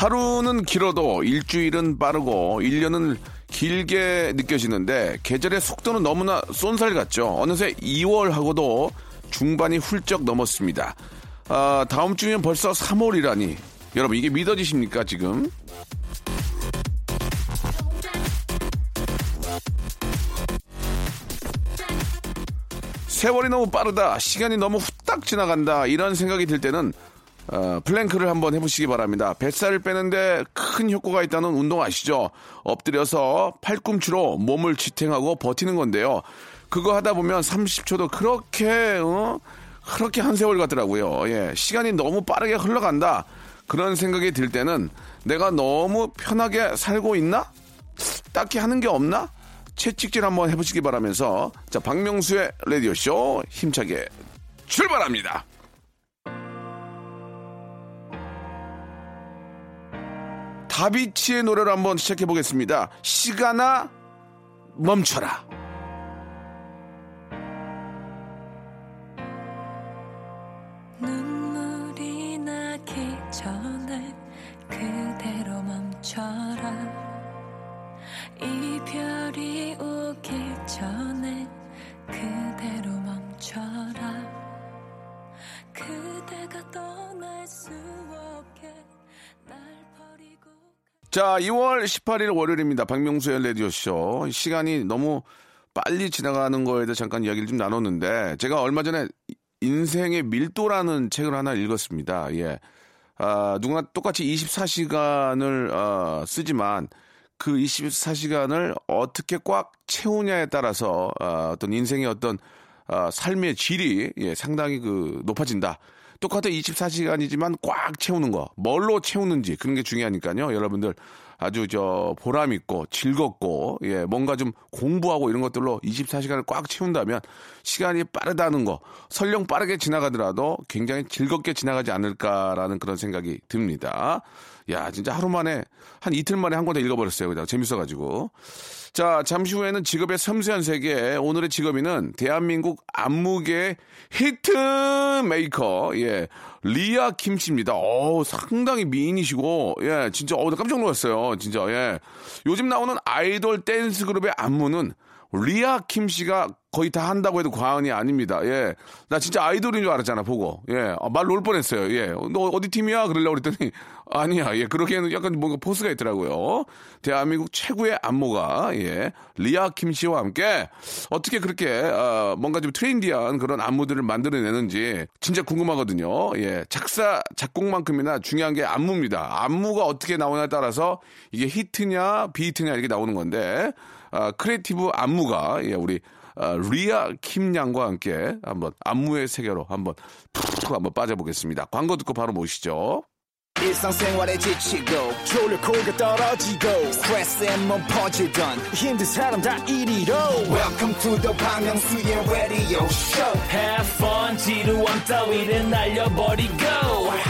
하루는 길어도 일주일은 빠르고 1년은 길게 느껴지는데 계절의 속도는 너무나 쏜살 같죠. 어느새 2월하고도 중반이 훌쩍 넘었습니다. 아, 다음 주면 벌써 3월이라니. 여러분 이게 믿어지십니까 지금? 세월이 너무 빠르다. 시간이 너무 후딱 지나간다. 이런 생각이 들 때는 어, plank를 한번 해보시기 바랍니다. 뱃살을 빼는데 큰 효과가 있다는 운동 아시죠? 엎드려서 팔꿈치로 몸을 지탱하고 버티는 건데요. 그거 하다 보면 30초도 그렇게 어? 그렇게 한 세월 같더라고요. 예, 시간이 너무 빠르게 흘러간다. 그런 생각이 들 때는 내가 너무 편하게 살고 있나? 딱히 하는 게 없나? 채찍질 한번 해보시기 바라면서 자 박명수의 라디오 쇼 힘차게 출발합니다. 다비치의 노래를 한번 시작해 보겠습니다. 시간아 멈춰라. 눈물이 나기 전에 그대로 멈춰라 이별이 오기 전에 그대로 멈춰라 그대가 떠날 수 없게 날 자, 2월 18일 월요일입니다. 박명수의 라디오쇼. 시간이 너무 빨리 지나가는 거에 대해서 잠깐 이야기를 좀 나눴는데, 제가 얼마 전에 인생의 밀도라는 책을 하나 읽었습니다. 예. 아, 누구나 똑같이 24시간을, 어, 쓰지만, 그 24시간을 어떻게 꽉 채우냐에 따라서, 어, 어떤 인생의 어떤, 어, 삶의 질이, 예, 상당히 그, 높아진다. 똑같아 24시간이지만 꽉 채우는 거. 뭘로 채우는지 그런 게 중요하니까요. 여러분들 아주 저 보람 있고 즐겁고 예, 뭔가 좀 공부하고 이런 것들로 24시간을 꽉 채운다면 시간이 빠르다는 거. 설령 빠르게 지나가더라도 굉장히 즐겁게 지나가지 않을까라는 그런 생각이 듭니다. 야, 진짜 하루 만에 한 이틀 만에 한 권 다 읽어버렸어요. 그냥 재밌어가지고. 자, 잠시 후에는 직업의 섬세한 세계. 오늘의 직업인은 대한민국 안무계 히트 메이커, 예, 리아 김 씨입니다. 어 상당히 미인이시고, 예, 진짜, 어, 나 깜짝 놀랐어요. 진짜, 예. 요즘 나오는 아이돌 댄스 그룹의 안무는 리아 킴 씨가 거의 다 한다고 해도 과언이 아닙니다. 예. 나 진짜 아이돌인 줄 알았잖아, 보고. 예. 아, 말 놓을 뻔했어요. 예. 너 어디 팀이야? 그러려고 그랬더니, 아니야. 예. 그러기에는 약간 뭔가 포스가 있더라고요. 대한민국 최고의 안무가, 예. 리아 킴 씨와 함께 어떻게 그렇게, 어, 뭔가 좀 trendy한 그런 안무들을 만들어내는지 진짜 궁금하거든요. 예. 작사, 작곡만큼이나 중요한 게 안무입니다. 안무가 어떻게 나오냐에 따라서 이게 히트냐, 비히트냐 이렇게 나오는 건데, 아, creative 안무가, 예, 우리, 아, 리아 킴 양과 함께 한번 안무의 세계로 한번 푹 한번 빠져보겠습니다. 광고 듣고 바로 모시죠. 지치고, 떨어지고, 퍼지던, welcome to the Bang radio show Have fun, 지루함 따위를 날려버리고.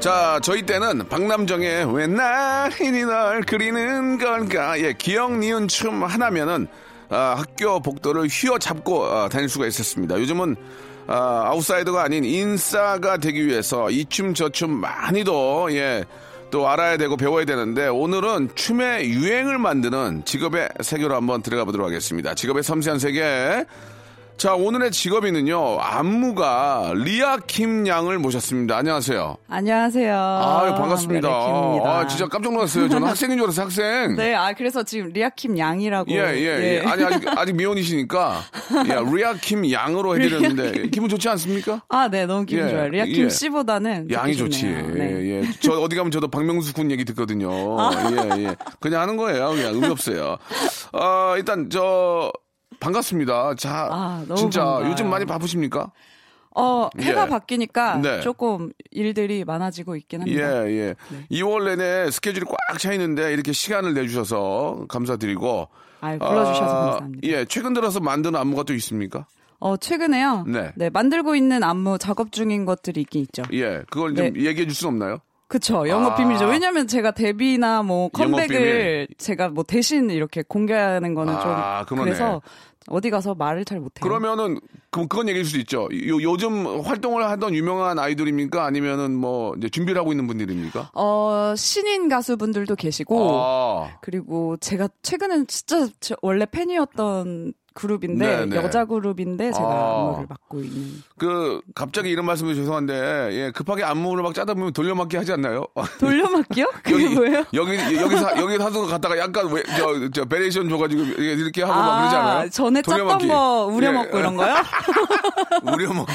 자, 저희 때는 박남정의 왜 나인이 널 그리는 걸까? 예, 기억 니은 춤 하나면은 아, 학교 복도를 휘어잡고 아, 다닐 수가 있었습니다. 요즘은 아, 아웃사이더가 아닌 인싸가 되기 위해서 이 춤 저 춤 많이도 예, 또 알아야 되고 배워야 되는데 오늘은 춤의 유행을 만드는 직업의 세계로 한번 들어가 보도록 하겠습니다. 직업의 섬세한 세계 자, 오늘의 직업인은요, 안무가 리아킴 양을 모셨습니다. 안녕하세요. 안녕하세요. 아유, 반갑습니다. 리아킴입니다. 아, 진짜 깜짝 놀랐어요. 저는 학생인 줄 알았어요, 학생. 네, 아 그래서 지금 리아킴 양이라고. 예, 예, 예. 아니, 아직, 아직 미혼이시니까, 예, 리아킴 양으로 해드렸는데, 기분 좋지 않습니까? 아, 네, 너무 기분 예, 좋아요. 리아킴 예. 씨보다는 양이 좋지. 좋네요. 네. 예, 예. 저 어디 가면 저도 박명수 군 얘기 듣거든요. 예, 예. 그냥 하는 거예요. 그냥 의미 없어요. 어, 일단 저 반갑습니다. 자, 아, 진짜 반가워요. 요즘 많이 바쁘십니까? 어, 해가 예. 바뀌니까 네. 조금 일들이 많아지고 있긴 예, 합니다. 예. 2월 내내 스케줄이 꽉 차 있는데 이렇게 시간을 내주셔서 감사드리고. 아유, 불러주셔서 아, 감사합니다. 예, 최근 들어서 만든 안무가 또 있습니까? 어, 최근에요. 네. 만들고 있는 안무 작업 중인 것들이 있긴 있죠. 예, 그걸 좀 네. 얘기해 줄 수 없나요? 그쵸. 영업 아. 비밀이죠. 왜냐면 제가 데뷔나 뭐 컴백을 제가 뭐 대신 이렇게 공개하는 거는 아, 좀 그러네. 그래서 어디 가서 말을 잘 못해요. 그러면은 그, 그건 얘기할 수 있죠. 요, 요즘 활동을 하던 유명한 아이돌입니까? 아니면은 뭐 이제 준비를 하고 있는 분들입니까? 어, 신인 가수분들도 계시고, 아, 그리고 제가 최근엔 진짜 저- 원래 팬이었던 그룹인데, 네, 네. 여자 그룹인데 제가 아. 안무를 맡고 있는. 그 갑자기 이런 말씀이 죄송한데 예, 급하게 안무를 막 짜다 보면 돌려막기 하지 않나요? 돌려막기요? 그게 뭐예요? 여기 여기 사 여기 사서 갔다가 약간 왜, 저, 저 variation 줘가지고 이렇게 하고 막 그러지 않아요? 전에 짰던 돌려막기. 거 우려먹고 예. 이런 거요? 우려먹다.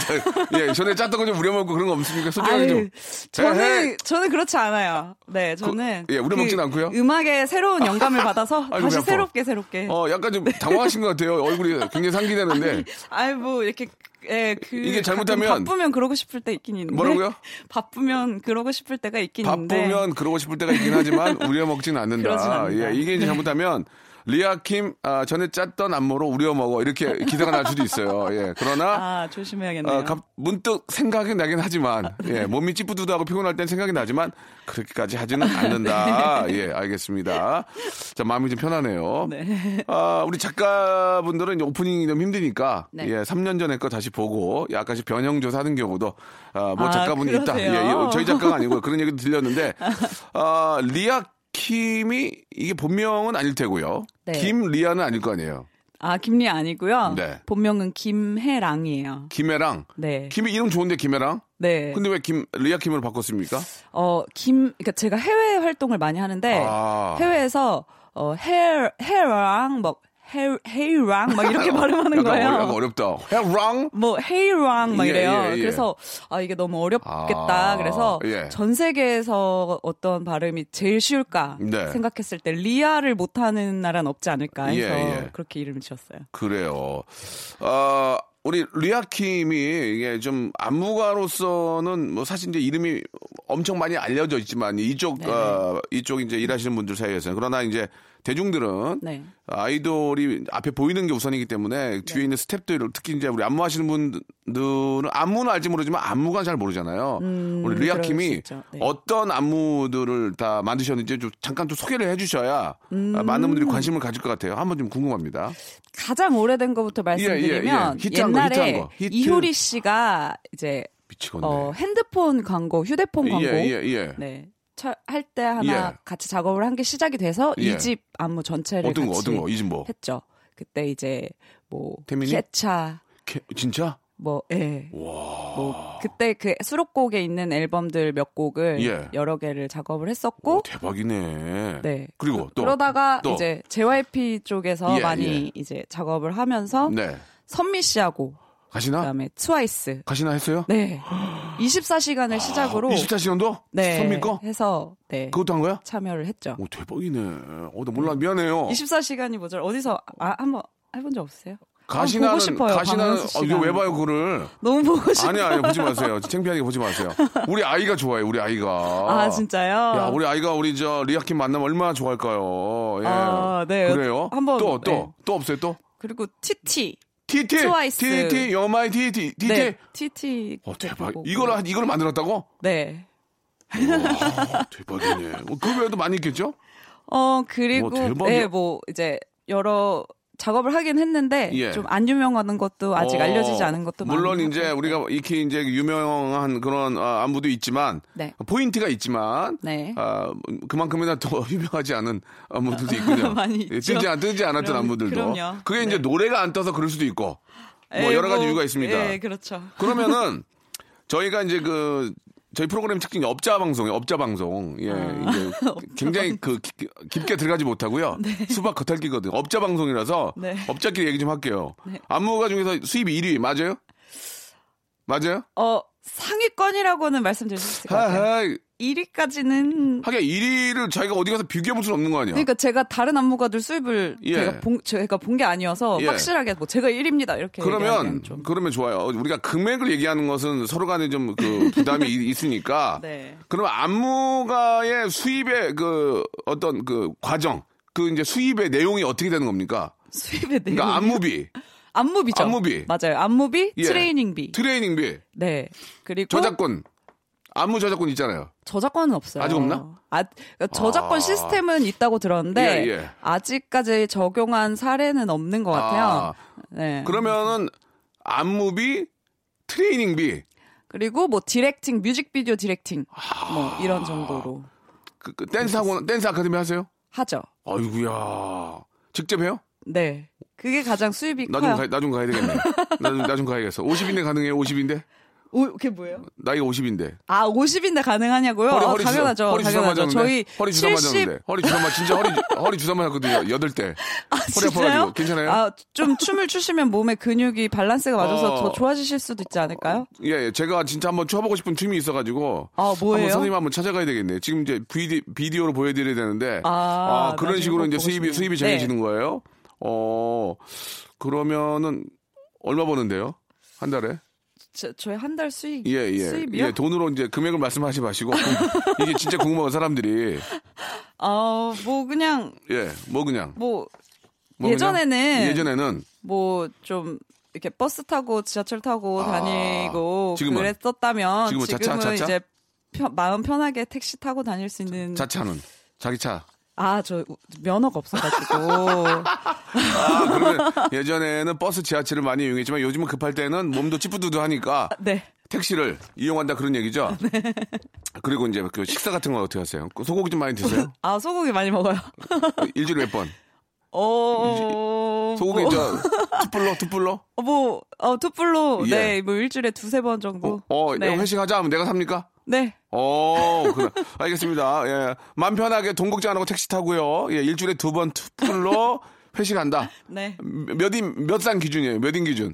예, 전에 짰던 거 좀 우려먹고 그런 거 없습니까? 솔직하게 좀. 저는 에헤이. 저는 그렇지 않아요. 네, 저는 그, 예, 우려먹진 그 않고요? 음악에 새로운 영감을 받아서 아이고, 다시 배 아파. 새롭게 새롭게. 어, 약간 좀 당황하신 것 같아요. 얼굴이 굉장히 상기되는데. 아이 뭐 이렇게 예, 그 이게 잘못하면- 바쁘면 그러고 싶을 때 있긴 있는데 뭐라고요? 바쁘면 그러고 싶을 때가 있긴 있는데 바쁘면 그러고 싶을 때가 있긴 하지만 우려먹진 그러진 않는다. 않는다. 예, 이게 이제 잘못하면 리아킴 아, 전에 짰던 안무로 우려 먹어 이렇게 기사가 날 수도 있어요. 예, 그러나 아 조심해야겠네요. 어, 갑- 문득 생각이 나긴 하지만 예, 몸이 찌뿌두두하고 피곤할 땐 생각이 나지만 그렇게까지 하지는 않는다. 예, 알겠습니다. 자, 마음이 좀 편하네요. 네. 아, 우리 작가분들은 오프닝이 좀 힘드니까 네. 예, 3년 전에 거 다시 보고 약간씩 변형 조사 하는 경우도 아, 뭐 아, 작가분이 있다. 예, 예, 저희 작가가 아니고 그런 얘기도 들렸는데 아, 리아 킴이 이게 본명은 아닐 테고요. 네. 김리아는 아닐 거 아니에요. 아 김리 아니고요. 네. 본명은 김혜랑이에요. 김혜랑. 네. 김이 이름 좋은데 김혜랑? 네. 근데 왜 김 리아 킴으로 바꿨습니까? 어, 김, 그니까 제가 해외 활동을 많이 하는데, 아. 해외에서, 어, 헤, 헤랑, 뭐, 헤, 헤이랑, 막 이렇게 발음하는 거예요. 어렵다. 해랑? 뭐, 헤이랑, 막 예, 이래요. 예, 예. 그래서, 아, 이게 너무 어렵겠다. 아, 그래서, 예. 전 세계에서 어떤 발음이 제일 쉬울까 네. 생각했을 때, 리아를 못 하는 나라는 없지 않을까 해서, 예, 예. 그렇게 이름을 지었어요. 그래요. 어, 우리 리아킴이 이게 좀 안무가로서는 뭐 사실 이제 이름이 엄청 많이 알려져 있지만 이쪽 네. 어, 이쪽 이제 일하시는 분들 사이에서는 그러나 이제 대중들은 네. 아이돌이 앞에 보이는 게 우선이기 때문에 뒤에 있는 스탭들 특히 이제 우리 안무 하시는 분들은 안무는 알지 모르지만 안무가 잘 모르잖아요. 음, 우리 리아킴이. 네. 어떤 안무들을 다 만드셨는지 좀 잠깐 좀 소개를 해주셔야 음. 아, 많은 분들이 관심을 가질 것 같아요. 한번 좀 궁금합니다. 가장 오래된 것부터 말씀드리면, 예. 히트한 거, 옛날에 거. 히트. 이효리 씨가 이제 미치겠네. 어, 핸드폰 광고, 휴대폰 광고. 예, 예, 예. 네. 할 때 하나 예. 같이 작업을 한 게 시작이 돼서 예. 이집 안무 전체를 어떤 거, 어떤 거, 이집 뭐? 했죠. 그때 이제 뭐 태민이? 개차 캐- 진짜? 뭐 예. 뭐 그때 그 수록곡에 있는 앨범들 몇 곡을 예. 여러 개를 작업을 오, 했었고 대박이네. 네. 그리고 또. 그러다가 또. 이제 JYP 쪽에서 예, 많이 예. 이제 작업을 하면서 네. 선미 씨하고 가시나? 그다음에 트와이스 가시나 했어요? 네. 24시간을 시작으로 24시간도? 네. 선미 거? 해서 네. 그것도 한 거야? 참여를 했죠. 오, 대박이네. 어, 나 몰라. 미안해요. 24시간이 뭐죠? 어디서 아, 한번 해본 적 없으세요? 가시나는, 보고 싶어요, 가시나는, 어, 이거. 왜 봐요, 그거를? 너무 보고 싶어요. 아니, 아니, 보지 마세요. 창피하게 보지 마세요. 우리 아이가 좋아해, 우리 아이가. 아, 진짜요? 야, 우리 아이가 우리 저 리아킴 만나면 얼마나 좋아할까요? 예. 아, 네. 그래요? 한번, 또, 또, 네. 또 없어요, 또? 그리고 TT. TT! 트와이스. TT, 여마이 TT, TT. 네. TT. 어, 대박. 이걸, 한- 이걸 만들었다고? 네. 와, 대박이네. 어, 그 외에도 많이 있겠죠? 어, 그리고 뭐, 대박이야. 네, 뭐 이제 여러 작업을 하긴 했는데 예. 좀안 유명한 것도 아직 어, 알려지지 않은 것도 물론 이제 하고. 우리가 이렇게 이제 유명한 그런 아, 안무도 있지만 네. 포인트가 있지만 네. 아, 그만큼이나 더 유명하지 않은 안무들도 있군요. 많이 예, 있죠. 뜨지, 않, 뜨지 않았던 그럼- 안무들도. 그럼요. 그게 이제 네. 노래가 안 떠서 그럴 수도 있고 뭐 예, 여러 가지 뭐, 이유가 있습니다. 예, 그렇죠. 그러면은 저희가 이제 그 저희 프로그램 특징이 업자 방송이에요. 업자 방송. 예, 이제 굉장히 그 깊- 깊게 들어가지 못하고요. 수박 겉핥기거든요. 업자 방송이라서 네. 업자끼리 얘기 좀 할게요. 안무가 중에서 수입이 1위 맞아요? 맞아요? 어, 상위권이라고는 말씀드릴 수 있을 것 같아요. 하하. 1위까지는 하긴 1위를 저희가 어디 가서 비교해 볼 수는 없는 거 아니야? 그러니까 제가 다른 안무가들 수입을 예. 제가 본 제가 본 게 아니어서 예. 확실하게 뭐 제가 1위입니다 이렇게 그러면 그러면 좋아요. 우리가 금액을 얘기하는 것은 서로 간에 좀 그 부담이 이- 있으니까. 네. 그러면 안무가의 수입의 그 어떤 그 과정, 그 이제 수입의 내용이 어떻게 되는 겁니까? 수입의 내용 그러니까 안무비, 안무비죠. 안무비. 맞아요. 안무비, 예. 트레이닝비. 트레이닝비, 네. 그리고 저작권, 안무 저작권 있잖아요. 저작권은 없어요. 아직 없나? 아, 그러니까 저작권 아. 시스템은 있다고 들었는데 예, 예. 아직까지 적용한 사례는 없는 것 같아요. 아, 네. 그러면은 안무비, 트레이닝비, 그리고 뭐 directing, 뮤직비디오 directing 아. 뭐 이런 정도로 그, 그 댄스 학원, 댄스 아카데미 하세요? 하죠. 아이구야. 직접 해요? 네. 그게 가장 수입이 나좀 커요. 가, 나좀 가야 되겠네. 나 좀, 나좀 가야겠어. 50인데 가능해요? 50인데? 오, 그게 뭐예요? 나이가 50인데. 아, 50인데 가능하냐고요? 허리, 어, 허리 당연하죠. 주사, 허리 주사 당연하죠. 맞았는데. 저희 허리 주사 70 맞았는데. 허리 주사 맞, 진짜 허리, 허리 주사 맞았거든요. 여덟 때. 허리 아파가지고. 괜찮아요? 아, 좀 춤을 추시면 몸의 근육이 밸런스가 맞아서 어. 더 좋아지실 수도 있지 않을까요? 예, 예, 제가 진짜 한번 춰 보고 싶은 춤이 있어 가지고. 아, 뭐예요? 한번 선생님 한번 찾아가야 되겠네. 지금 이제 비디, 비디오로 보여 드려야 되는데. 아, 그런 나중에 식으로 꼭 이제 보고 수입이, 싶네요. 수입이 정해지는 거예요. 어, 그러면은, 얼마 버는데요? 한 달에? 저, 저희 한달 수익 예, 예. 수입이요? 예, 돈으로 이제 금액을 말씀하시 마시고. 이게 진짜 궁금한 사람들이. 어, 뭐 그냥 예, 뭐 그냥. 뭐뭐 그냥? 예전에는 예전에는. 뭐좀 이렇게 버스 타고 지하철 타고 아, 다니고 지금은? 그랬었다면 지금은 지금은, 자차, 자차? 이제 편- 마음 편하게 택시 타고 다닐 수 있는 자차는. 자기 차. 아 저 면허가 없어가지고 아, 예전에는 버스 지하철을 많이 이용했지만 요즘은 급할 때는 몸도 찌뿌두두하니까 네 택시를 이용한다 그런 얘기죠. 그리고 이제 그 식사 같은 건 어떻게 하세요? 그 소고기 좀 많이 드세요? 아 소고기 많이 먹어요. 일주일에 몇 번? 어 소고기 뭐, 저 투뿔로 투뿔로? 어, 뭐 어, 투뿔로 예. 네 뭐 일주일에 두세 번 정도. 어, 네. 회식하자 하면 내가 삽니까? 네. 어, 그래. 알겠습니다. 예. 맘 편하게 돈 걱정 안 하고 택시 타고요. 예, 일주일에 두 번 투뿔로 회식한다. 네. 몇 인 몇 산 기준이에요? 몇 인 기준?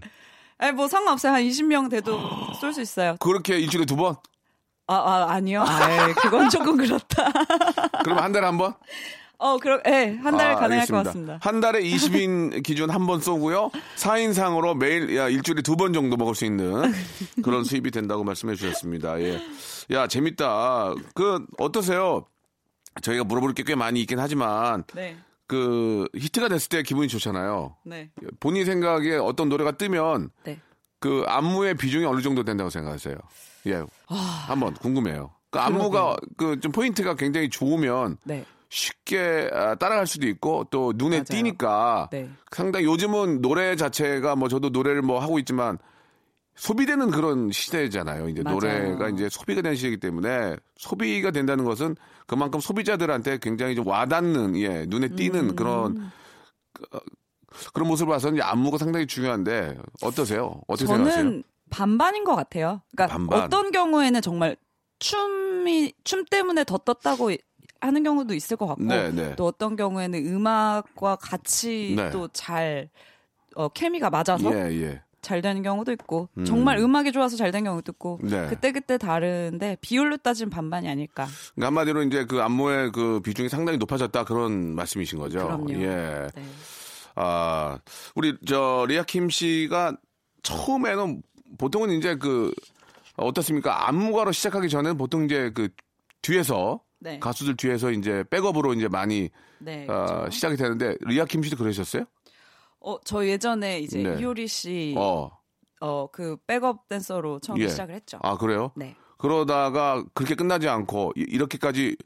아니 뭐 상관없어요. 한 20명 돼도 쏠 수 있어요. 그렇게 일주일에 두 번? 아, 아 아니요. 아 그건 조금 그렇다. 그러면 한 달에 한 번? 어, 그럼 예, 한달 아, 가능할 알겠습니다. 것 같습니다. 한 달에 20인 기준 한 번 쏘고요. 4인상으로 매일, 야, 일주일에 두 번 정도 먹을 수 있는 그런 수입이 된다고 말씀해 주셨습니다. 예. 야, 재밌다. 그, 어떠세요? 저희가 물어볼 게 꽤 많이 있긴 하지만, 네. 그, 히트가 됐을 때 기분이 좋잖아요. 네. 본인 생각에 어떤 노래가 뜨면, 네. 그 안무의 비중이 어느 정도 된다고 생각하세요? 예. 한번 궁금해요. 그 안무가 그 좀 포인트가 굉장히 좋으면 네. 쉽게 아, 따라갈 수도 있고 또 눈에 맞아요. 띄니까 네. 상당히 요즘은 노래 자체가 뭐 저도 노래를 뭐 하고 있지만 소비되는 그런 시대잖아요. 이제 맞아요. 노래가 이제 소비가 되는 시대이기 때문에 소비가 된다는 것은 그만큼 소비자들한테 굉장히 좀 와닿는 예 눈에 띄는 음. 그런 그, 그런 모습을 봐서는 이제 안무가 상당히 중요한데 어떠세요? 어떻게 생각하세요? 저는 반반인 것 같아요. 그러니까 반반. 어떤 경우에는 정말 춤이 춤 때문에 더 떴다고 하는 경우도 있을 것 같고 네, 네. 또 어떤 경우에는 음악과 같이 네. 또잘 어, 케미가 맞아서 예, 예. 잘 되는 경우도 있고 음. 정말 음악이 좋아서 잘 된 경우도 있고 네. 그때 그때 다른데 비율로 따지면 반반이 아닐까. 그러니까 한마디로 이제 그 안무의 그 비중이 상당히 높아졌다 그런 말씀이신 거죠. 그럼요. 예. 네. 아, 우리 저 리아킴 씨가 처음에는 보통은 이제 그 어떻습니까? 안무가로 시작하기 전에는 보통 이제 그 뒤에서 네. 가수들 뒤에서 이제 백업으로 이제 많이 네. 어, 그렇죠. 시작이 되는데 리아킴 씨도 그러셨어요? 어, 저 예전에 이제 네. 이효리 씨 어, 어. 그 백업 댄서로 처음 예. 시작을 했죠. 아, 그래요? 네. 그러다가 그렇게 끝나지 않고 이- 이렇게까지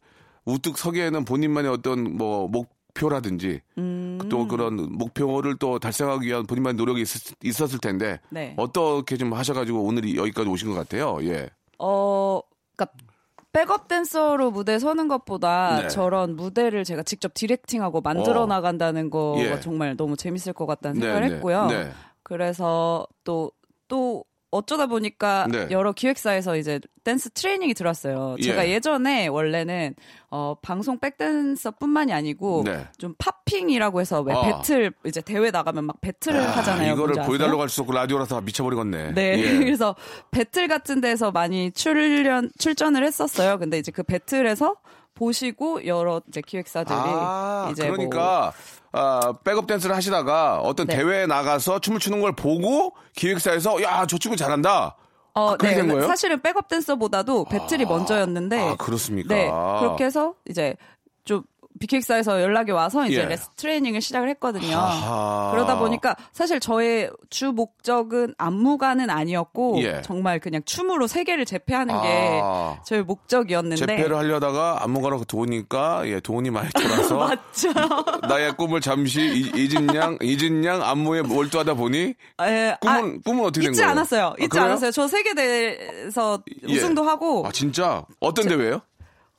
우뚝 서기에는 본인만의 어떤 뭐 목표라든지 음. 또 그런 목표를 또 달성하기 위한 본인만의 노력이 있, 었을 텐데 네. 어떻게 좀 하셔가지고 오늘 여기까지 오신 것 같아요. 예. 어, 그니까, 백업 댄서로 무대 서는 것보다 네. 저런 무대를 제가 직접 디렉팅하고 만들어 어. 나간다는 거가 예. 정말 너무 재밌을 것 같다는 네, 생각을 네, 했고요. 네. 그래서 또, 또, 어쩌다 보니까 네. 여러 기획사에서 이제 댄스 트레이닝이 들어왔어요. 제가 예. 예전에 원래는 어 방송 백댄서뿐만이 아니고 네. 좀 팝핑이라고 해서 왜 아. 배틀 이제 대회 나가면 막 배틀을 하잖아요. 이거를? 보여달라고 할 수 없고 라디오라서 다 미쳐버리겠네. 네. 예. 그래서 배틀 같은 데서 많이 출연 출전을 했었어요. 근데 이제 그 배틀에서 보시고 여러 이제 기획사들이 아, 이제 뭐 그러니까 아, 백업 댄스를 하시다가 어떤 네. 대회에 나가서 춤을 추는 걸 보고 기획사에서 야 저 친구 잘한다. 어, 된 거예요? 사실은 백업 댄서보다도 battle이 먼저였는데. 아, 그렇습니까? 네. 그렇게 해서 이제 좀 big 기획사에서 연락이 와서 이제 예. 레슨 트레이닝을 시작을 했거든요. 아하. 그러다 보니까 사실 저의 주 목적은 안무가는 아니었고 예. 정말 그냥 춤으로 세계를 제패하는 아. 게 저의 목적이었는데 제패를 하려다가 안무가로 도니까 예 돈이 많이 돌아서 맞죠. 나의 꿈을 잠시 이- 잊은 양 잊은 양 안무에 몰두하다 보니 에, 꿈은 꿈은 어떻게 된 잊지 거예요? 않았어요. 아, 잊지 그래요? 않았어요. 저 세계대에서 예. 우승도 하고 아 진짜 어떤 대회요?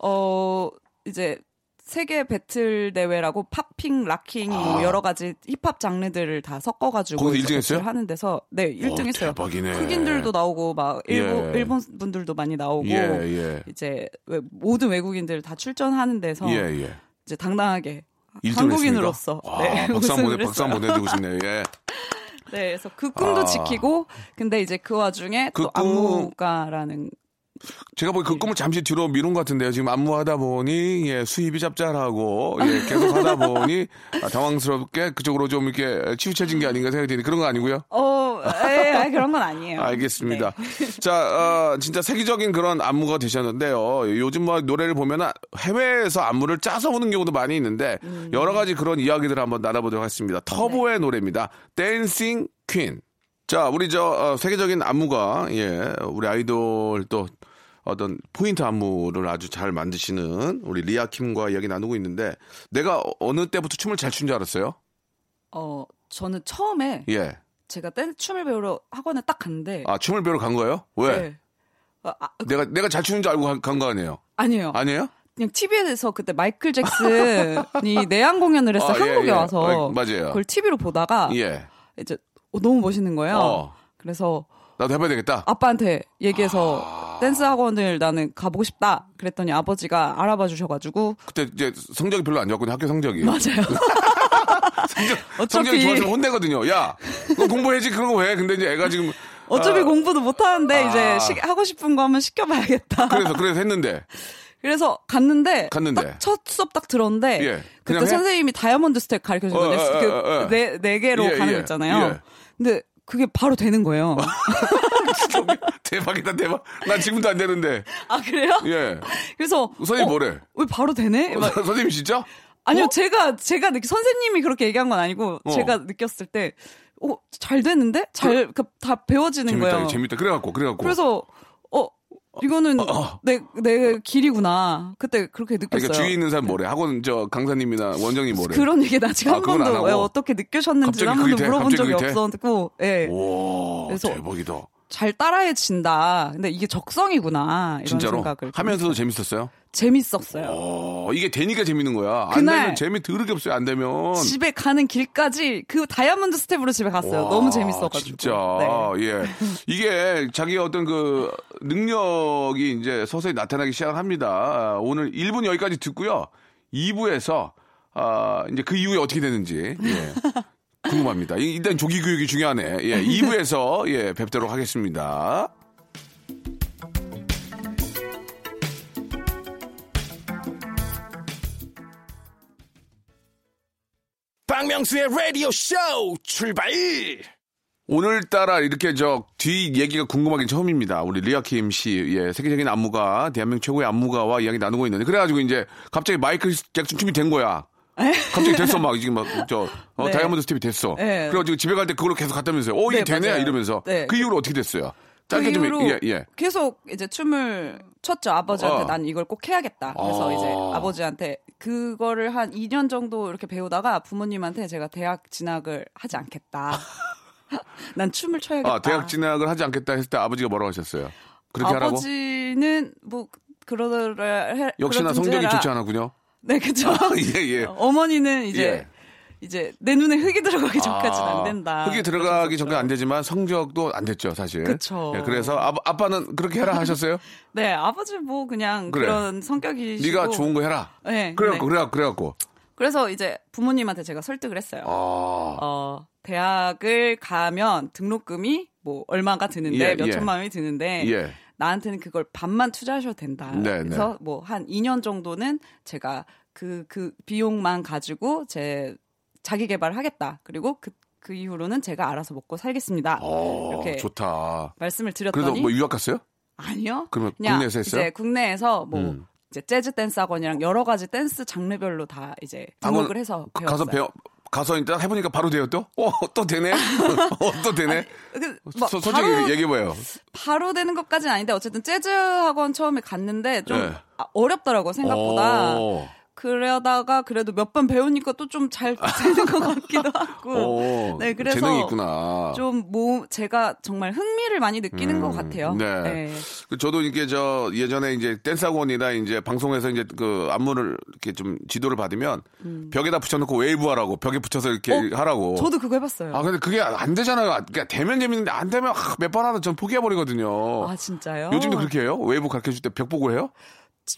어 이제 세계 배틀 대회라고 팝핑, 락킹 뭐 여러 가지 힙합 장르들을 다 섞어가지고 아. 거기서 이제 1등 했어요? 배틀을 하는 데서 네 1등 했어요. 대박이네. 흑인들도 나오고 막 일본 예. 일본 분들도 많이 나오고 예, 예. 이제 왜 모든 외국인들 다 출전하는 데서 예, 예. 이제 당당하게 1등을 한국인으로서 와, 네, 박수 한번 박수 한번 했어요. 보내드리고 싶네요. 예. 네, 그래서 그 꿈도 아. 지키고 근데 이제 그 와중에 그 또 꿈- 안무가라는 제가 보기 그 꿈을 잠시 뒤로 미룬 것 같은데요. 지금 안무하다 보니 예, 수입이 짭짤하고 예, 계속 하다 보니 아, 당황스럽게 그쪽으로 좀 이렇게 치우쳐진 게 아닌가 생각이 드는데 그런 거 아니고요. 어, 에, 아, 그런 건 아니에요. 알겠습니다. 네. 자, 어, 진짜 세계적인 그런 안무가 되셨는데요. 요즘 뭐 노래를 보면 해외에서 안무를 짜서 오는 경우도 많이 있는데 음. 여러 가지 그런 이야기들을 한번 나눠보도록 하겠습니다. 터보의 네. 노래입니다. Dancing Queen. 자, 우리 저 어, 세계적인 안무가 예, 우리 아이돌 또 어떤 포인트 안무를 아주 잘 만드시는 우리 리아 킴과 이야기 나누고 있는데 내가 어느 때부터 춤을 잘 추는 줄 알았어요? 어, 저는 처음에 예. 제가 댄스 춤을 배우러 학원에 딱 갔는데 아, 춤을 배우러 간 거예요? 왜? 네. 아, 아, 내가 내가 잘 추는 줄 알고 간 거 아니에요? 아니에요. 아니에요? 그냥 TV에서 그때 마이클 잭슨이 내한 공연을 했어 아, 예, 한국에 예. 와서 어, 맞아요. 그걸 TV로 보다가 예. 이제 어, 너무 멋있는 거예요. 어. 그래서 나도 해봐야 되겠다. 아빠한테 얘기해서 아. 댄스 학원을 나는 가보고 싶다. 그랬더니 아버지가 알아봐 주셔가지고 그때 이제 성적이 별로 안 좋았거든요. 학교 성적이. 맞아요. 성적, 어차피- 성적이 좋았으면 혼내거든요. 야, 너 공부해야지 그런 거 왜? 근데 이제 애가 지금 어차피 아, 공부도 못 하는데 아. 이제 시- 하고 싶은 거 한번 시켜봐야겠다. 그래서 그래서 했는데 그래서 갔는데 갔는데. 딱첫 수업 딱 들었는데 예, 그때 해? 선생님이 다이아몬드 스텝 가르쳐 주거든요. 어, 어, 어, 어, 어. 그 네 네 개로 예, 가는 예, 거 있잖아요. 예. 근데 그게 바로 되는 거예요. 대박이다 대박. 난 지금도 안 되는데. 아 그래요? 예. 그래서 선생님 어, 뭐래? 왜 바로 되네? 막- 선생님 진짜? 아니요, 제가 제가 느끼 선생님이 그렇게 얘기한 건 아니고 어. 제가 느꼈을 때, 어, 잘 됐는데? 잘, 그, 다 배워지는 재밌다 거예요. 재밌다. 그래갖고 그래갖고. 그래서, 어, 이거는 어. 내, 내 길이구나. 그때 그렇게 아니, 느꼈어요. 그러니까 주위에 있는 사람 뭐래? 학원 저 강사님이나 원장님 뭐래? 그런 얘기는 아직 아, 한 번도 하고? 예, 어떻게 느끼셨는지 갑자기 한 번도 돼? 물어본 적이? 없었고, 예. 와 그래서 대박이다. 잘 따라해진다. 근데 이게 적성이구나. 이런 진짜로 생각을. 하면서도 재밌었어요. 재밌었어요. 어, 이게 되니까 재밌는 거야. 안 그날 되면 재미 더럽게 없어요. 안 되면. 집에 가는 길까지 그 다이아몬드 스텝으로 집에 갔어요. 와, 너무 재밌어가지고. 진짜. 네. 예. 이게 자기 어떤 그 능력이 이제 서서히 나타나기 시작합니다. 아, 오늘 1부 여기까지 듣고요. 2부에서 아, 이제 그 이후에 어떻게 되는지. 예. 궁금합니다. 이- 일단 조기 교육이 중요하네. 예. 2부에서 예, 뵙도록 하겠습니다. 박명수의 라디오 쇼 출발 오늘따라 이렇게 저 뒤 얘기가 궁금하긴 처음입니다. 우리 리아킴 씨, 예, 세계적인 안무가, 대한민국 최고의 안무가와 이야기 나누고 있는데, 그래가지고 이제 갑자기 마이클 잭슨 춤이 된 거야. 갑자기 됐어, 막, 지금 막, 저, 어, 네. 다이아몬드 스텝이 됐어. 네. 그래가지고 집에 갈 때 그걸로 계속 갔다면서요. 어, 이게 네, 되네? 맞아요. 이러면서. 네. 그 이후로 어떻게 됐어요? 짧게 그 좀, 예, 예. 계속 이제 춤을 췄죠. 아버지한테 어. 난 이걸 꼭 해야겠다. 그래서 아. 이제 아버지한테 그거를 한 2년 정도 이렇게 배우다가 부모님한테 제가 대학 진학을 하지 않겠다. 난 춤을 춰야겠다. 아, 대학 진학을 하지 않겠다 했을 때 아버지가 뭐라고 하셨어요? 그렇게 하라고? 아버지는 뭐 그러더라 해- 역시나 성적이. 좋지 않았군요. 네, 그죠. 예, 예. 어머니는 이제 예. 이제 내 눈에 흙이 들어가기 전까지는 아, 안 된다. 흙이 들어가기 전까지 안 되지만 성적도 안 됐죠, 사실. 그쵸. 예, 그래서 아, 아빠는 그렇게 해라 하셨어요? 네, 아버지 뭐 그냥 그래. 그런 성격이시고. 네가 좋은 거 해라. 네. 그래갖고, 네. 그래갖고, 그래갖고. 그래서 이제 부모님한테 제가 설득을 했어요. 아, 어, 대학을 가면 등록금이 뭐 얼마가 드는데 예, 몇 예. 천만 원이 드는데 예. 나한테는 그걸 반만 투자하셔도 된다. 네, 그래서 뭐 한 2년 정도는 제가 그, 그 비용만 가지고 제 자기 개발을 하겠다. 그리고 그, 그 이후로는 제가 알아서 먹고 살겠습니다. 어, 이렇게 좋다. 말씀을 그래서 드렸더니 뭐 유학 갔어요? 아니요. 그러면 국내에서 했어요? 이제 국내에서 뭐 음. 이제 재즈 댄스 학원이랑 여러 가지 댄스 장르별로 다 이제 등록을 해서 그- 배웠어요. 가서 배워, 가서 일단 해보니까 바로 돼요 또? 어, 또 되네? 어, 또 되네? 그, 뭐 소- 솔직히 바로, 얘기해봐요. 바로 되는 것까지는 아닌데 어쨌든 재즈 학원 처음에 갔는데 좀 네. 아, 어렵더라고 생각보다. 오. 그러다가 그래도 몇 번 배우니까 또 좀 잘 되는 것 같기도 하고. 오, 네, 그래서 재능이 있구나. 좀 뭐 제가 정말 흥미를 많이 느끼는 음, 것 같아요. 네. 그 저도 이게 저 예전에 이제 댄스 학원이나 이제 방송에서 이제 그 안무를 이렇게 좀 지도를 받으면 벽에다 붙여놓고 웨이브 하라고 벽에 붙여서 이렇게 음. 어, 하라고. 저도 그거 해봤어요. 아 근데 그게 안 되잖아요. 그러니까 되면 재밌는데 안 되면 몇 번 하다 전 포기해 버리거든요. 아, 진짜요? 요즘도 그렇게 해요? 웨이브 가르쳐 줄 때 벽 보고 해요?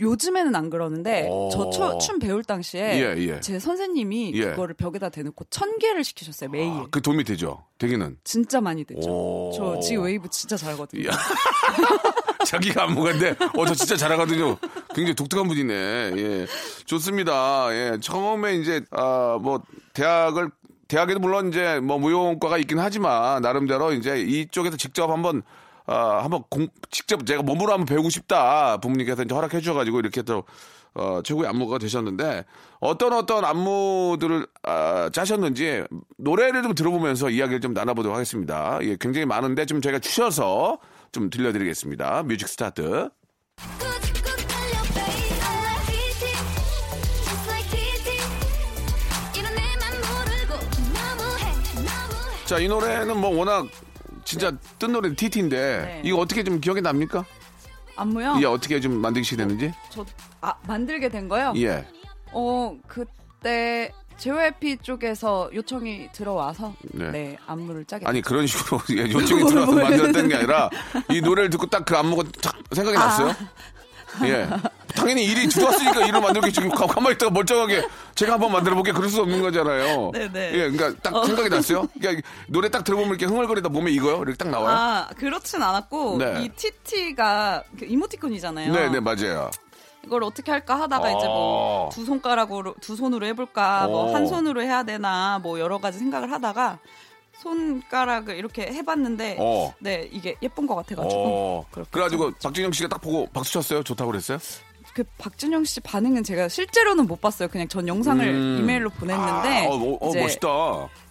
요즘에는 안 그러는데 오. 저춤 배울 당시에 예, 예. 제 선생님이 예. 그거를 벽에다 대놓고 천 개를 시키셨어요 매일. 아, 그 도움이 되죠. 되기는. 진짜 많이. 오. 저 지금 웨이브 진짜 잘하거든요. 야. 자기가 안무가인데, 어, 저 진짜 잘하거든요. 굉장히 독특한 분이네. 예. 좋습니다. 예. 처음에 이제, 아, 뭐, 대학을, 대학에도 물론 이제 뭐 무용과가 있긴 하지만, 나름대로 이제 이쪽에서 직접 한번, 아, 한번 공, 직접 제가 몸으로 한번 배우고 싶다. 부모님께서 이제 허락해 주셔가지고 이렇게 또, 어, 최고의 안무가 되셨는데, 어떤 어떤 안무들을, 아, 짜셨는지, 노래를 좀 들어보면서 이야기를 좀 나눠보도록 하겠습니다. 예, 굉장히 많은데 좀 저희가 추려서 좀 들려드리겠습니다. music start. 자, 이 노래는 뭐 워낙 진짜 뜬 노래 TT인데, 네. 이거 어떻게 좀 기억에 납니까? 안무요? 이게 어떻게 좀 만들기 됐는지? 저 아, 만들게 된 거요? 예. 어 그때 JYP 쪽에서 요청이 들어와서 네. 네, 안무를 짜게 아니. 그런 식으로 예, 요청이 들어와서 뭘 만들었다는 게 아니라, 이 노래를 듣고 딱 그 안무가 딱 생각이 났어요? 예. 당연히 일이 들어왔으니까 일을 만들겠지. 지금 가- 가만히 있다가 멀쩡하게 제가 한번 만들어 볼게 그럴 수 없는 거잖아요. 네네. 예, 그러니까 딱 생각이 났어요. 그러니까 노래 딱 들어보면 이렇게 흥얼거리다 몸에 익어요. 이렇게 딱 나와요. 아 그렇진 않았고 네. 이 TT가 그 이모티콘이잖아요. 네, 네, 맞아요. 이걸 어떻게 할까 하다가 이제 뭐 어. 두 손가락으로 두 손으로 해볼까 뭐 어. 한 손으로 해야 되나 뭐 여러 가지 생각을 하다가 손가락을 이렇게 해봤는데 어. 네 이게 예쁜 것 같아가지고 어. 그래가지고 박진영 씨가 딱 보고 박수 쳤어요. 좋다고 그랬어요? 그 박준영 씨 반응은 제가 실제로는 못 봤어요. 그냥 전 영상을 음. 이메일로 보냈는데 아, 어, 어, 이제 멋있다.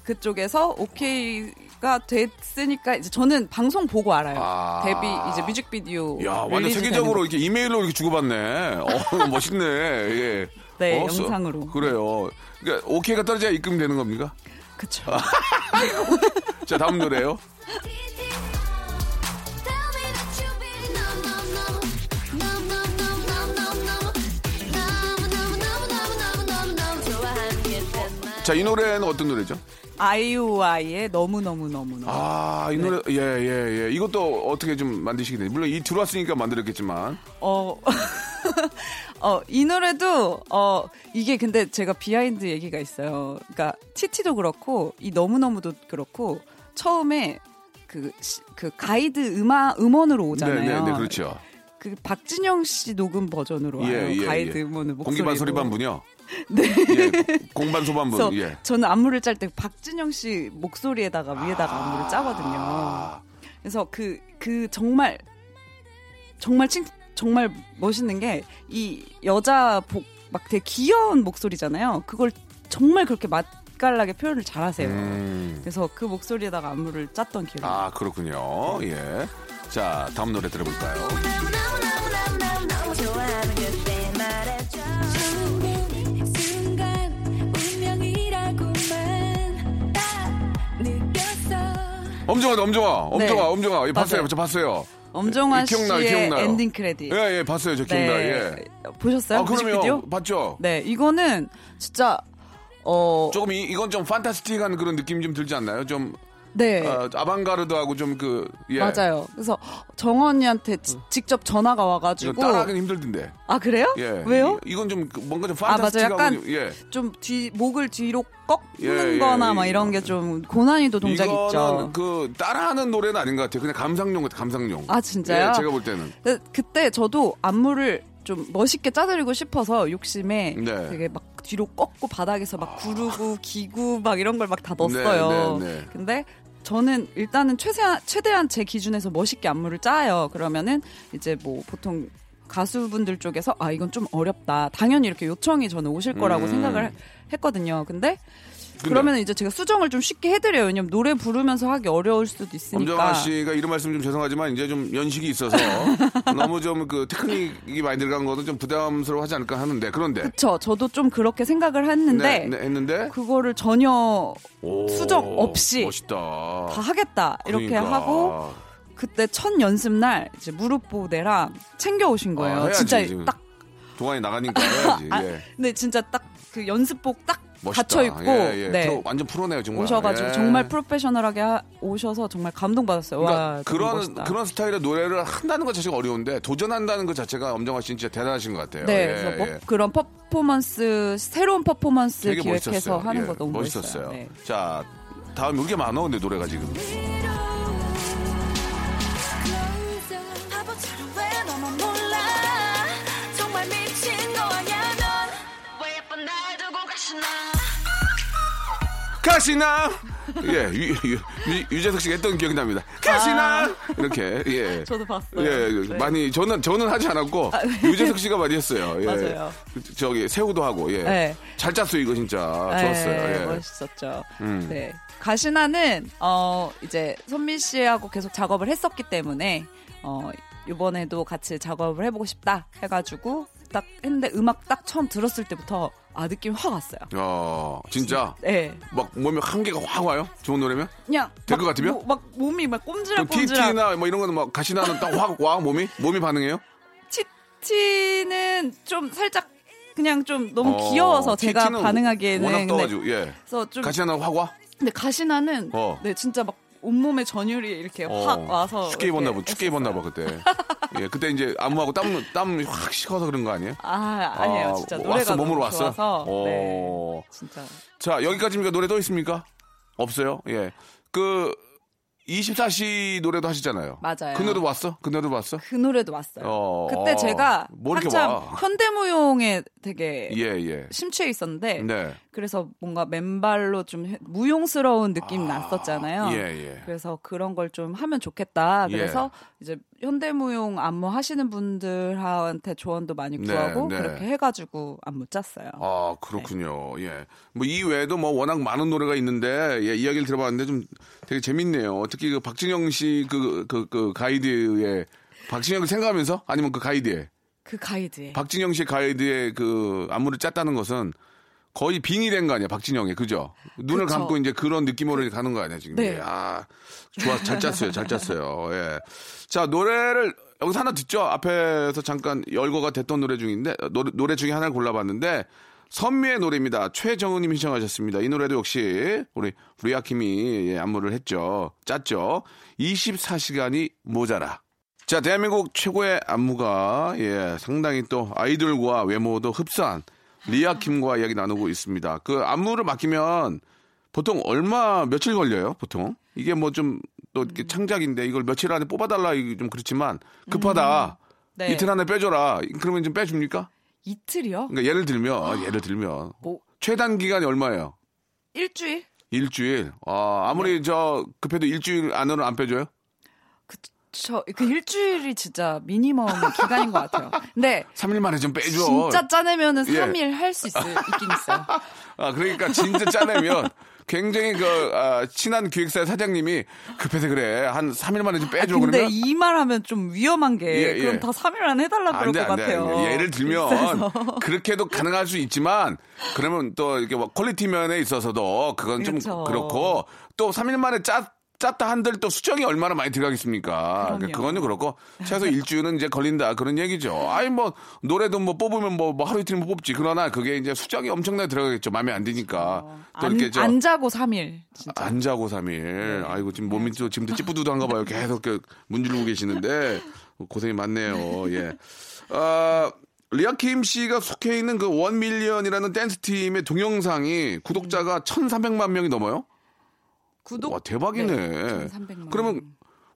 그쪽에서 오케이가 됐으니까 이제 저는 방송 보고 알아요. 아. 데뷔 이제 뮤직비디오 야, 완전 세계적으로 이렇게 이메일로 이렇게 주고받네. 어, 멋있네. 예. 네, 어, 써- 영상으로. 그래요. 그러니까 오케이가 떨어져야 입금되는 겁니까? 거. 그쵸. 아. 자, 다음 노래요. 자, 이 노래는 어떤 노래죠? 아이오아이의 너무 너무 너무 너무. 아, 이 노래, 예, 예, 예. 이것도 어떻게 좀 만드시게 됐는지. 물론 이 들어왔으니까 만들었겠지만. 어, 어, 이 노래도, 어, 이게 근데 제가 behind 얘기가 있어요. 그러니까, TT도 그렇고, 이 너무너무도 그렇고, 처음에 그, 시- 그 가이드 음악, 음원으로 오잖아요. 네, 네, 네, 그렇죠. 그 박진영 씨 녹음 버전으로 와요. 예, 예, 가이드 예. 음원을 목소리로. 공기반 소리반 분이요? 네. 예, 공반 소반 그래서 분, 예. 저는 안무를 짤 때 박진영 씨 목소리에다가 위에다가 안무를 짜거든요. 아. 그래서 그, 그 정말, 정말 칭, 정말 멋있는 게 이 여자 복, 막 되게 귀여운 목소리잖아요. 그걸 정말 그렇게 맛깔나게 표현을 잘 하세요. 음. 그래서 그 목소리에다가 안무를 짰던 기억이 나요. 아, 그렇군요. 예. 자, 다음 노래 들어볼까요? 엄정아, 엄정아, 엄정아, 네. 엄정아. 예, 봤어요. 저 봤어요. 엄정화 예, 기억나요, 씨의 기억나요. 엔딩 크레딧. 예, 예, 봤어요. 저 기억나요. 예. 보셨어요? 아, 뮤직비디오? 그럼요. 봤죠? 네, 이거는 진짜 어, 조금 이, 이건 좀 판타스틱한 그런 느낌 좀 들지 않나요? 좀 네. 어, 아방가르드하고 좀 그 예. 맞아요. 그래서 정언니한테 지- 직접 전화가 와가지고 따라하기는 힘들던데. 아 그래요? 예. 왜요? 이, 건좀 그- 뭔가 좀아 맞아요. 판타스틱하고 약간 예. 좀 뒤 목을 뒤로 예, 꺾는거나 예, 막 예. 이런 게 좀 고난이도 동작 이거는 있죠. 그 따라하는 노래는 아닌 것 같아요. 그냥 감상용 같아 감상용. 아 진짜요? 예, 제가 볼 때는. 그- 그때 저도 안무를 좀 멋있게 짜드리고 싶어서 욕심에 네. 되게 막 뒤로 꺾고 바닥에서 막 구르고 기구 막 이런 걸 막 다 넣었어요. 네, 네, 네. 근데 저는 일단은 최대한, 최대한 제 기준에서 멋있게 안무를 짜요. 그러면은 이제 뭐 보통 가수분들 쪽에서 아 이건 좀 어렵다. 당연히 이렇게 요청이 저는 오실 거라고 음. 생각을 했거든요. 근데 그러면 이제 제가 수정을 좀 쉽게 해드려요. 왜냐면 노래 부르면서 하기 어려울 수도 있으니까. 엄정화 씨가 이런 말씀 좀 죄송하지만 이제 좀 연식이 있어서 너무 좀 그 테크닉이 많이 들어간 것도 좀 부담스러워하지 않을까 하는데 그런데 그쵸. 저도 좀 그렇게 생각을 했는데 네, 네, 했는데 그거를 전혀 오, 수정 없이 멋있다. 다 하겠다 이렇게 그러니까. 하고 그때 첫 연습 날 이제 무릎 보호대랑 챙겨 오신 거예요. 아, 해야지, 진짜 지금. 딱 동안이 나가니까 해야지. 아, 예. 근데 진짜 딱 그 연습복 딱 멋있다. 갖춰 입고 예, 예. 네. 프로, 완전 프로네요 정말. 오셔가지고 예. 정말 프로페셔널하게 하- 오셔서 정말 감동받았어요. 그러니까 와, 그런 멋있다. 그런 스타일의 노래를 한다는 것 자체가 어려운데 도전한다는 것 자체가 엄정화 씨는 진짜 대단하신 것 같아요. 네, 예, 그래서 뭐 예. 그런 퍼포먼스 새로운 퍼포먼스 기획해서 멋있었어요. 하는 예, 거 너무 멋있었어요. 멋있어요. 네. 자, 다음 이게 많아 근데 노래가 지금. 바 가시나? 예, 유, 유, 유, 유재석 씨가 했던 기억이 납니다. 가시나? 이렇게, 예. 아. 저도 봤어요. 예, 네. 많이, 저는, 저는 하지 않았고, 유재석 씨가 많이 했어요. 예. 맞아요. 그, 저기, 새우도 하고, 예. 네. 잘 짰어요, 이거 진짜. 좋았어요. 네, 예. 멋있었죠. 음. 네. 가시나는 어 이제 선미 씨하고 계속 작업을 했었기 때문에 어 이번에도 같이 작업을 해보고 싶다 해가지고 딱 했는데 음악 딱 처음 들었을 때부터 아 느낌 확 왔어요. 어, 진짜. 네. 막 몸에 한계가 확 와요? 좋은 노래면? 그냥 될것 막 같으면? 뭐- 막 몸이 막 꼼지락꼼지락. TT나 뭐 이런 거는 막 가시나는 딱 확 와, 몸이? 몸이 반응해요? TT는 좀 살짝 그냥 좀 너무 어, 귀여워서 제가 반응하기에는 워낙 근데, 떠가지고, 예. 그래서 좀 가시나는 확 와? 근데 가시나는 어. 네 진짜 막 온몸에 전율이 이렇게 어, 확 와서 춥게 입었나 봐, 춥게 입었나 봐, 그때. 예, 그때 이제 안무하고 땀, 땀 확 식어서 그런 거 아니에요? 아 아니에요 아, 진짜 왔어, 노래가 몸으로 너무 왔어? 좋아서 어. 네 진짜 자, 여기까지입니까? 노래 또 있습니까? 없어요? 예. 그, 24시 노래도 하시잖아요. 맞아요. 그 노래도 왔어? 그 노래도 왔어? 그 노래도 왔어요. 어, 그때 어, 제가 뭐 한참 와? 현대무용에 되게 예, 예. 심취해 있었는데 네. 그래서 뭔가 맨발로 좀 해- 무용스러운 느낌이 났었잖아요. 예, 예. 그래서 그런 걸 좀 하면 좋겠다. 예. 그래서 이제 현대무용 안무 하시는 분들한테 조언도 많이 네, 구하고 네. 그렇게 해가지고 안무 짰어요. 아, 그렇군요. 예. 뭐, 이 외에도 뭐, 워낙 많은 노래가 있는데, 예, 이야기를 들어봤는데 좀 되게 재밌네요. 특히 그 박진영 씨 그, 그, 그 가이드의, 박진영을 생각하면서? 아니면 그 가이드에? 그 가이드에. 박진영 씨 가이드의 그 안무를 짰다는 것은 거의 빙이 된 거 아니야, 박진영이. 그죠? 눈을 그쵸. 감고 이제 그런 느낌으로 가는 거 아니야, 지금. 네. 예. 아, 좋아, 잘 짰어요, 잘 짰어요. 예. 자, 노래를 여기서 하나 듣죠? 앞에서 잠깐 열거가 됐던 노래 중인데, 어, 노래, 노래 중에 하나를 골라봤는데, 선미의 노래입니다. 최정은님이 신청하셨습니다. 이 노래도 역시 우리 브리아킴이 예, 안무를 했죠. 짰죠. 24시간이 모자라. 자, 대한민국 최고의 안무가 예, 상당히 또 아이돌과 외모도 흡사한 리아 킴과 이야기 나누고 있습니다. 그 안무를 맡기면 보통 얼마 며칠 걸려요? 보통 이게 뭐 좀또 이렇게 창작인데 이걸 며칠 안에 뽑아달라 이게 좀 그렇지만 급하다. 네. 이틀 안에 빼줘라. 그러면 좀 빼줍니까? 이틀이요? 그러니까 예를 들면 예를 들면 뭐 최단 기간이 얼마예요? 일주일? 일주일. 아, 아무리 네. 저 급해도 일주일 안으로 안 빼줘요? 저그 일주일이 진짜 미니멈 기간인 것 같아요. 근데 3일 만에 좀 빼줘. 진짜 짜내면은 예. 3일 할수 있긴 있어요. 아, 그러니까 진짜 짜내면 굉장히 그 아, 친한 기획사 사장님이 급해서 그래. 한 3일 만에 좀 빼줘. 아, 근데 그러면 이 말 하면 좀 위험한 게 예, 예. 그럼 다 3일 안에 해달라고 그럴 안 돼, 것안 돼. 같아요. 예를 들면 그래서. 그렇게도 가능할 수 있지만 그러면 또 이렇게 뭐 퀄리티 면에 있어서도 그건 좀 그렇죠. 그렇고 또 3일 만에 짜 짰다 한들 또 수정이 얼마나 많이 들어가겠습니까? 그럼요. 그거는 그렇고 최소 일주일은 이제 걸린다 그런 얘기죠. 아니 뭐 노래도 뭐 뽑으면 뭐, 뭐 하루 이틀 뽑지 그러나 그게 이제 수정이 엄청나게 들어가겠죠. 마음에 안 드니까 또 안, 이렇게 저 안 자고 3일. 진짜. 안 자고 3일. 네. 아이고, 지금 몸이 또 지금도 찌뿌두두한가 봐요. 계속 그 문지르고 계시는데 고생이 많네요. 예. 아, 리아킴 씨가 속해 있는 그 원밀리언이라는 댄스 팀의 동영상이 구독자가 1,300만 명이 넘어요? 구독 와, 대박이네. 네, 1,300만 그러면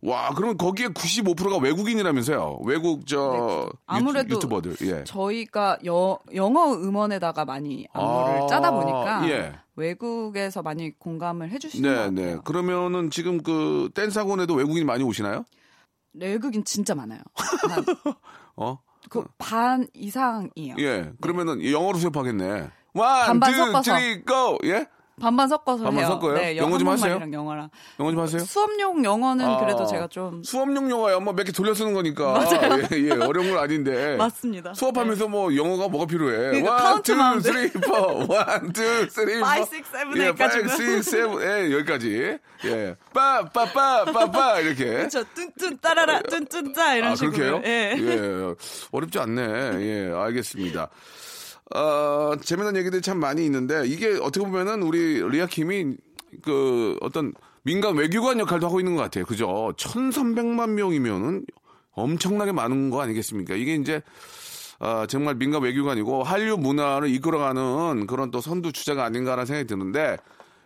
와, 그러면 거기에 95%가 외국인이라면서요. 외국 저 네. 아무래도 유 튜, 버들 예. 저희가 여, 영어 음원에다가 많이 안무를 아, 짜다 보니까 예. 외국에서 많이 공감을 해주시는 것 네, 같아요. 네. 그러면은 지금 그 댄스 학원에도 외국인이 많이 오시나요? 외국인 진짜 많아요. 어? 그 반 이상이에요. 예. 그러면은 영어로 수업하겠네. one, 반반 two, 섞어서. three, go! 예? 반반 섞어서 반반 해요. 섞어요? 네, 영어 좀 하세요? 영어랑. 영어 좀 하세요? 수업용 영어는 아, 그래도 제가 좀 수업용 영어야. 뭐몇개 돌려 쓰는 거니까. 예, 예, 어려운 건 아닌데. 맞습니다. 수업하면서 뭐 영어가 뭐가 필요해? 그러니까 one, 카운트만 two, three, four. One, two, three, four. Five, six, seven, 예, eight five, six, seven, 예, 여기까지. 예. 빠, 빠, 빠, 빠, 빠. 이렇게. 그렇죠. 뚠뚠 따라라 뚠뚠짜 이런 아, 식으로. 그렇게요? 예. 예. 어렵지 않네. 예, 알겠습니다. 어, 재미난 얘기들이 참 많이 있는데, 이게 어떻게 보면은 우리 리아킴이 그 어떤 민간 외교관 역할도 하고 있는 것 같아요. 그죠? 1,300만 명이면은 엄청나게 많은 거 아니겠습니까? 이게 이제 아, 정말 민간 외교관이고 한류 문화를 이끌어가는 그런 또 선두 주자가 아닌가라는 생각이 드는데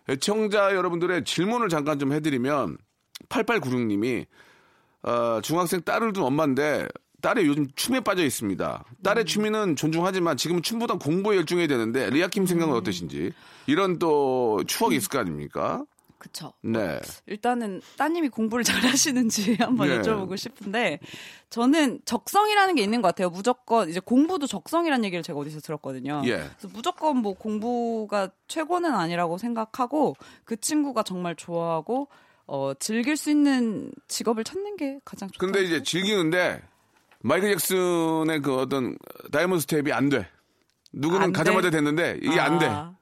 애청자 여러분들의 질문을 잠깐 좀 해드리면 8896님이 어, 중학생 딸을 둔 엄마인데 딸이 요즘 춤에 빠져 있습니다. 딸의 취미는 존중하지만 지금은 춤보다 공부에 열중해야 되는데 리아킴 생각은 어떠신지 이런 또 추억이 있을 거 아닙니까? 그쵸. 네. 일단은 따님이 공부를 잘 하시는지 한번 네. 여쭤보고 싶은데 저는 적성이라는 게 있는 것 같아요. 무조건 이제 공부도 적성이라는 얘기를 제가 어디서 들었거든요. 예. 그래서 무조건 뭐 공부가 최고는 아니라고 생각하고 그 친구가 정말 좋아하고 어, 즐길 수 있는 직업을 찾는 게 가장 좋다. 근데 이제 즐기는데 마이클 잭슨의 그 어떤 다이아몬드 스텝이 안 돼. 누구는 안 가자마자 돼? 됐는데 이게 안 돼. 아,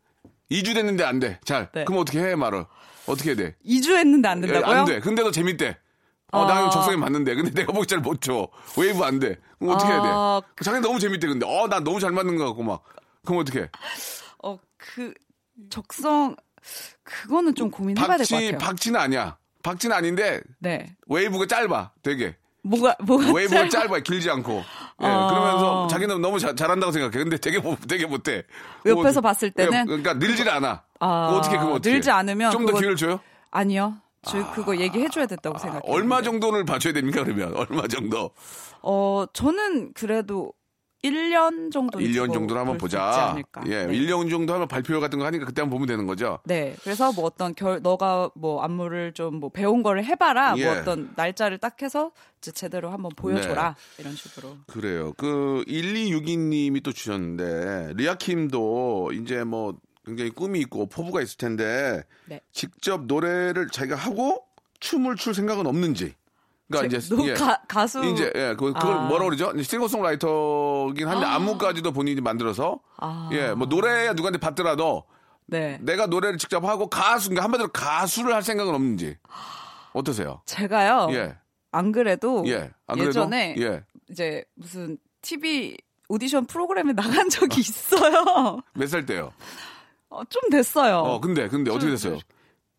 2주 됐는데 안 돼. 잘. 네. 그럼 어떻게 해 말을? 어떻게 해야 돼? 2주 했는데 안 예, 된다고요? 안 돼. 근데도 재밌대. 어, 아. 나는 적성에 맞는데. 근데 내가 보기 잘 못 쳐. 웨이브 안 돼. 그럼 어떻게 해야 아. 돼? 자기 너무 재밌대. 근데, 어, 나 너무 잘 맞는 것 같고 막. 그럼 어떻게 해? 어, 그 적성 그거는 좀 고민해봐야 될것 박치, 같아요. 박치는 아니야. 박치는 아닌데, 네. 웨이브가 짧아. 되게. 뭐가 뭐가 웨이브가 짧아? 짧아. 길지 않고. 예, 아. 그러면서 자기는 너무 자- 잘한다고 생각해. 근데 되게, 못- 되게 못해. 옆에서 어떻게- 봤을 때는? 그러니까 늘질 않아. 아, 어떻게, 그거 어떻게. 늘지 않으면 좀 더 기회를 줘요? 아니요. 저 그거 얘기해 줘야 됐다고 생각해요. 얼마 정도를 봐줘야 됩니까, 그러면? 얼마 정도? 어, 저는 그래도 1년 정도 1년 정도를 한번 보자. 예, 네. 1년 정도 하면 발표 같은 거 하니까 그때 한번 보면 되는 거죠. 네. 그래서 뭐 어떤 결, 너가 뭐 안무를 좀 뭐 배운 거를 해 봐라. 예. 뭐 어떤 날짜를 딱 해서 제대로 한번 보여 줘라. 네. 이런 식으로. 그래요. 그 1262 님이 또 주셨는데 리아킴도 이제 뭐 굉장히 꿈이 있고 포부가 있을 텐데 네. 직접 노래를 자기가 하고 춤을 출 생각은 없는지. 그러니까 제- 이제 너 예. 가, 가수. 이제 예, 그, 그걸 아. 뭐라 그러죠? 싱어송라이터긴 한데 안무까지도 본인이 만들어서 아. 예, 뭐 노래야 누구한테 받더라도 네. 내가 노래를 직접 하고 가수, 그러니까 한마디로 가수를 할 생각은 없는지 어떠세요? 제가요. 예, 안 그래도 예, 안 그래도 예전에 예, 이제 무슨 TV 오디션 프로그램에 나간 적이 있어요. 몇 살 때요? 어, 좀 됐어요. 어, 근데 근데 어떻게 됐어요?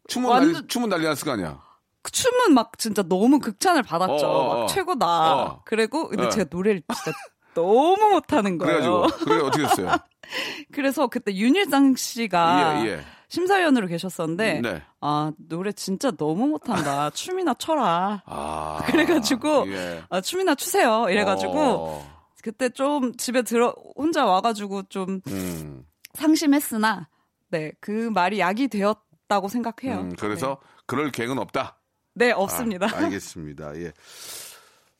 춤은 완전- 난리, 춤은 난리 났을 거 아니야. 그 춤은 막 진짜 너무 극찬을 받았죠. 어, 어, 어. 막 최고다. 어. 그리고 근데 어. 제가 노래를 진짜 너무 못하는 거예요. 그래가지고 그래 어떻게 됐어요? 그래서 그때 윤일상 씨가 예, 예. 심사위원으로 계셨었는데 네. 아 노래 진짜 너무 못한다. 춤이나 춰라. 아, 그래가지고 예. 아, 춤이나 추세요. 이래가지고 어, 그때 좀 집에 들어 혼자 와가지고 좀 음, 상심했으나 네 그 말이 약이 되었다고 생각해요. 음, 그래서 그럴 계획은 없다. 네, 네, 없습니다. 아, 알겠습니다. 예.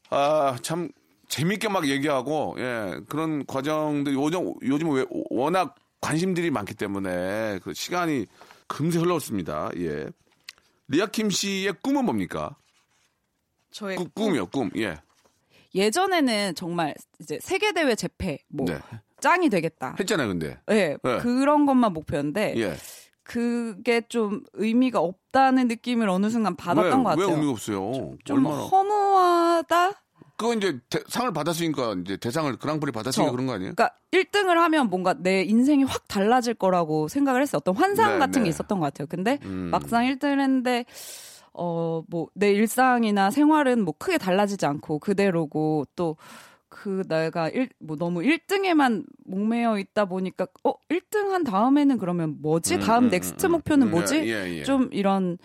아, 참 재밌게 막 얘기하고 예, 그런 과정들 요즘 요즘 왜 워낙 관심들이 많기 때문에 그 시간이 금세 흘렀습니다. 예. 리아킴 씨의 꿈은 뭡니까? 저의 꾸- 꿈이요, 꿈. 예. 예전에는 정말 이제 세계 대회 재패 뭐 네. 짱이 되겠다. 했잖아요, 근데. 네, 네. 그런 것만 목표였는데 예. 그게 좀 의미가 없다는 느낌을 어느 순간 받았던 왜, 것 같아요. 왜 의미가 없어요? 좀 얼마나? 허무하다? 그건 이제 대- 상을 받았으니까 이제 대상을 그랑프리 받았으니까 저. 그런 거 아니에요? 그러니까 1등을 하면 뭔가 내 인생이 확 달라질 거라고 생각을 했어요. 어떤 환상 네, 같은 네. 게 있었던 것 같아요. 근데 음. 막상 1등을 했는데 어 뭐 내 일상이나 생활은 뭐 크게 달라지지 않고 그대로고 또 그 내가 일, 뭐 너무 1등에만 목매여 있다 보니까 어 1등 한 다음에는 그러면 뭐지? 다음 음, next 음, 목표는 음. 뭐지? 예, 예. 좀 이런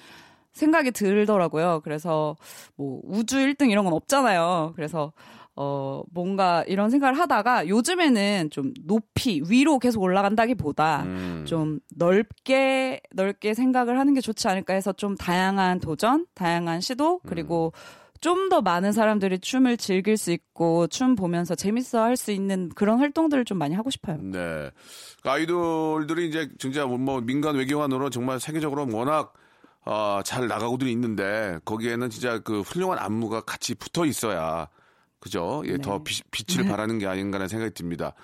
생각이 들더라고요. 그래서 뭐 우주 1등 이런 건 없잖아요. 그래서 어 뭔가 이런 생각을 하다가 요즘에는 좀 높이 위로 계속 올라간다기보다 음. 좀 넓게 넓게 생각을 하는 게 좋지 않을까 해서 좀 다양한 도전, 다양한 시도 그리고 좀 더 많은 사람들이 춤을 즐길 수 있고 춤 보면서 재밌어 할 수 있는 그런 활동들을 좀 많이 하고 싶어요. 네. 그 아이돌들이 이제 진짜 뭐 민간 외교관으로 정말 세계적으로 워낙 어, 잘 나가고들 있는데 거기에는 진짜 그 훌륭한 안무가 같이 붙어 있어야 그죠? 예, 더 빛, 빛을 발하는 게 아닌가라는 생각이 듭니다.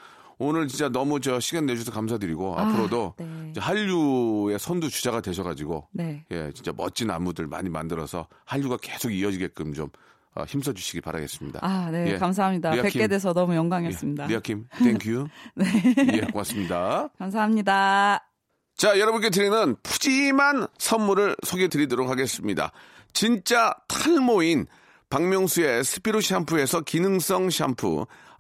오늘 진짜 너무 저 시간 내주셔서 감사드리고 아, 앞으로도 네. 한류의 선두 주자가 되셔가지고 네. 예, 진짜 멋진 안무들 많이 만들어서 한류가 계속 이어지게끔 좀 어, 힘써 주시기 바라겠습니다. 아, 네. 예. 감사합니다. 리아킴. 뵙게 돼서 너무 영광이었습니다. 예, 리아킴, thank you. 네. 예, 고맙습니다. 감사합니다. 자, 여러분께 드리는 푸짐한 선물을 소개해 드리도록 하겠습니다. 진짜 탈모인 박명수의 스피루 샴푸에서 기능성 샴푸,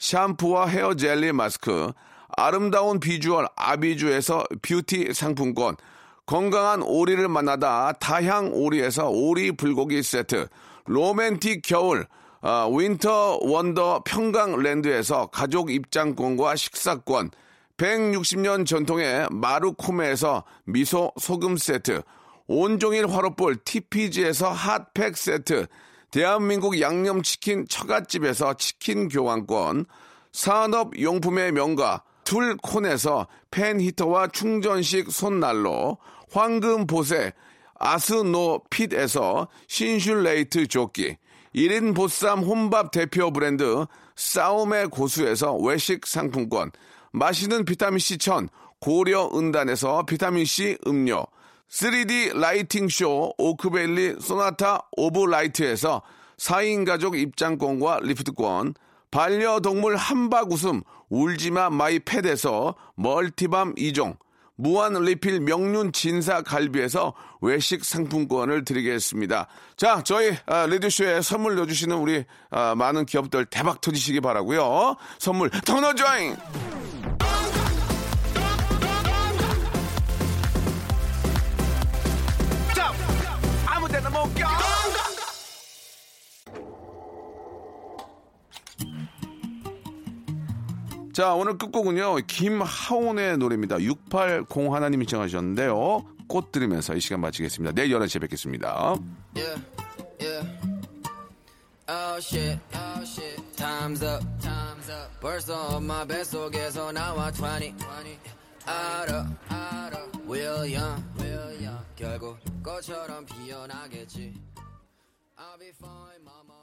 샴푸와 헤어 젤리 마스크, 아름다운 비주얼 아비주에서 뷰티 상품권, 건강한 오리를 만나다 다향 오리에서 오리 불고기 세트, 로맨틱 겨울 아, winter wonder 평강랜드에서 가족 입장권과 식사권, 160년 전통의 마루코메에서 미소 소금 세트, 온종일 화로볼 TPG에서 핫팩 세트, 대한민국 양념치킨 처갓집에서 치킨 교환권, 산업용품의 명가 툴콘에서 팬히터와 충전식 손난로, 황금보세 아스노 핏에서 신슐레이트 조끼, 1인 보쌈 혼밥 대표 브랜드 싸움의 고수에서 외식 상품권, 마시는 비타민C 천 고려 은단에서 비타민C 음료, 3D lighting 쇼 오크밸리 소나타 오브 라이트에서 4인 가족 입장권과 리프트권, 반려동물 함박 웃음 울지마 마이 팻에서 multi balm 2종, 무한 리필 명륜 진사 갈비에서 외식 상품권을 드리겠습니다. 자, 저희 아, 레디쇼에 선물 넣어주시는 우리 아, 많은 기업들 대박 터지시기 바라고요. 선물 더 넣어줘잉! 자, 오늘 끝곡은요, 김하온의 노래입니다. 680 하나님이 청하셨는데요. 꽃 들으면서 이 시간 마치겠습니다. 내일 11시에 뵙겠습니다. Yeah, yeah. Oh shit, oh shit. Time's up, time's up. 벌써 엄마 뱃속에서 나와 20, 20. 알아, 알아. William. 결국 꽃처럼 피어나겠지. I'll be fine, mama.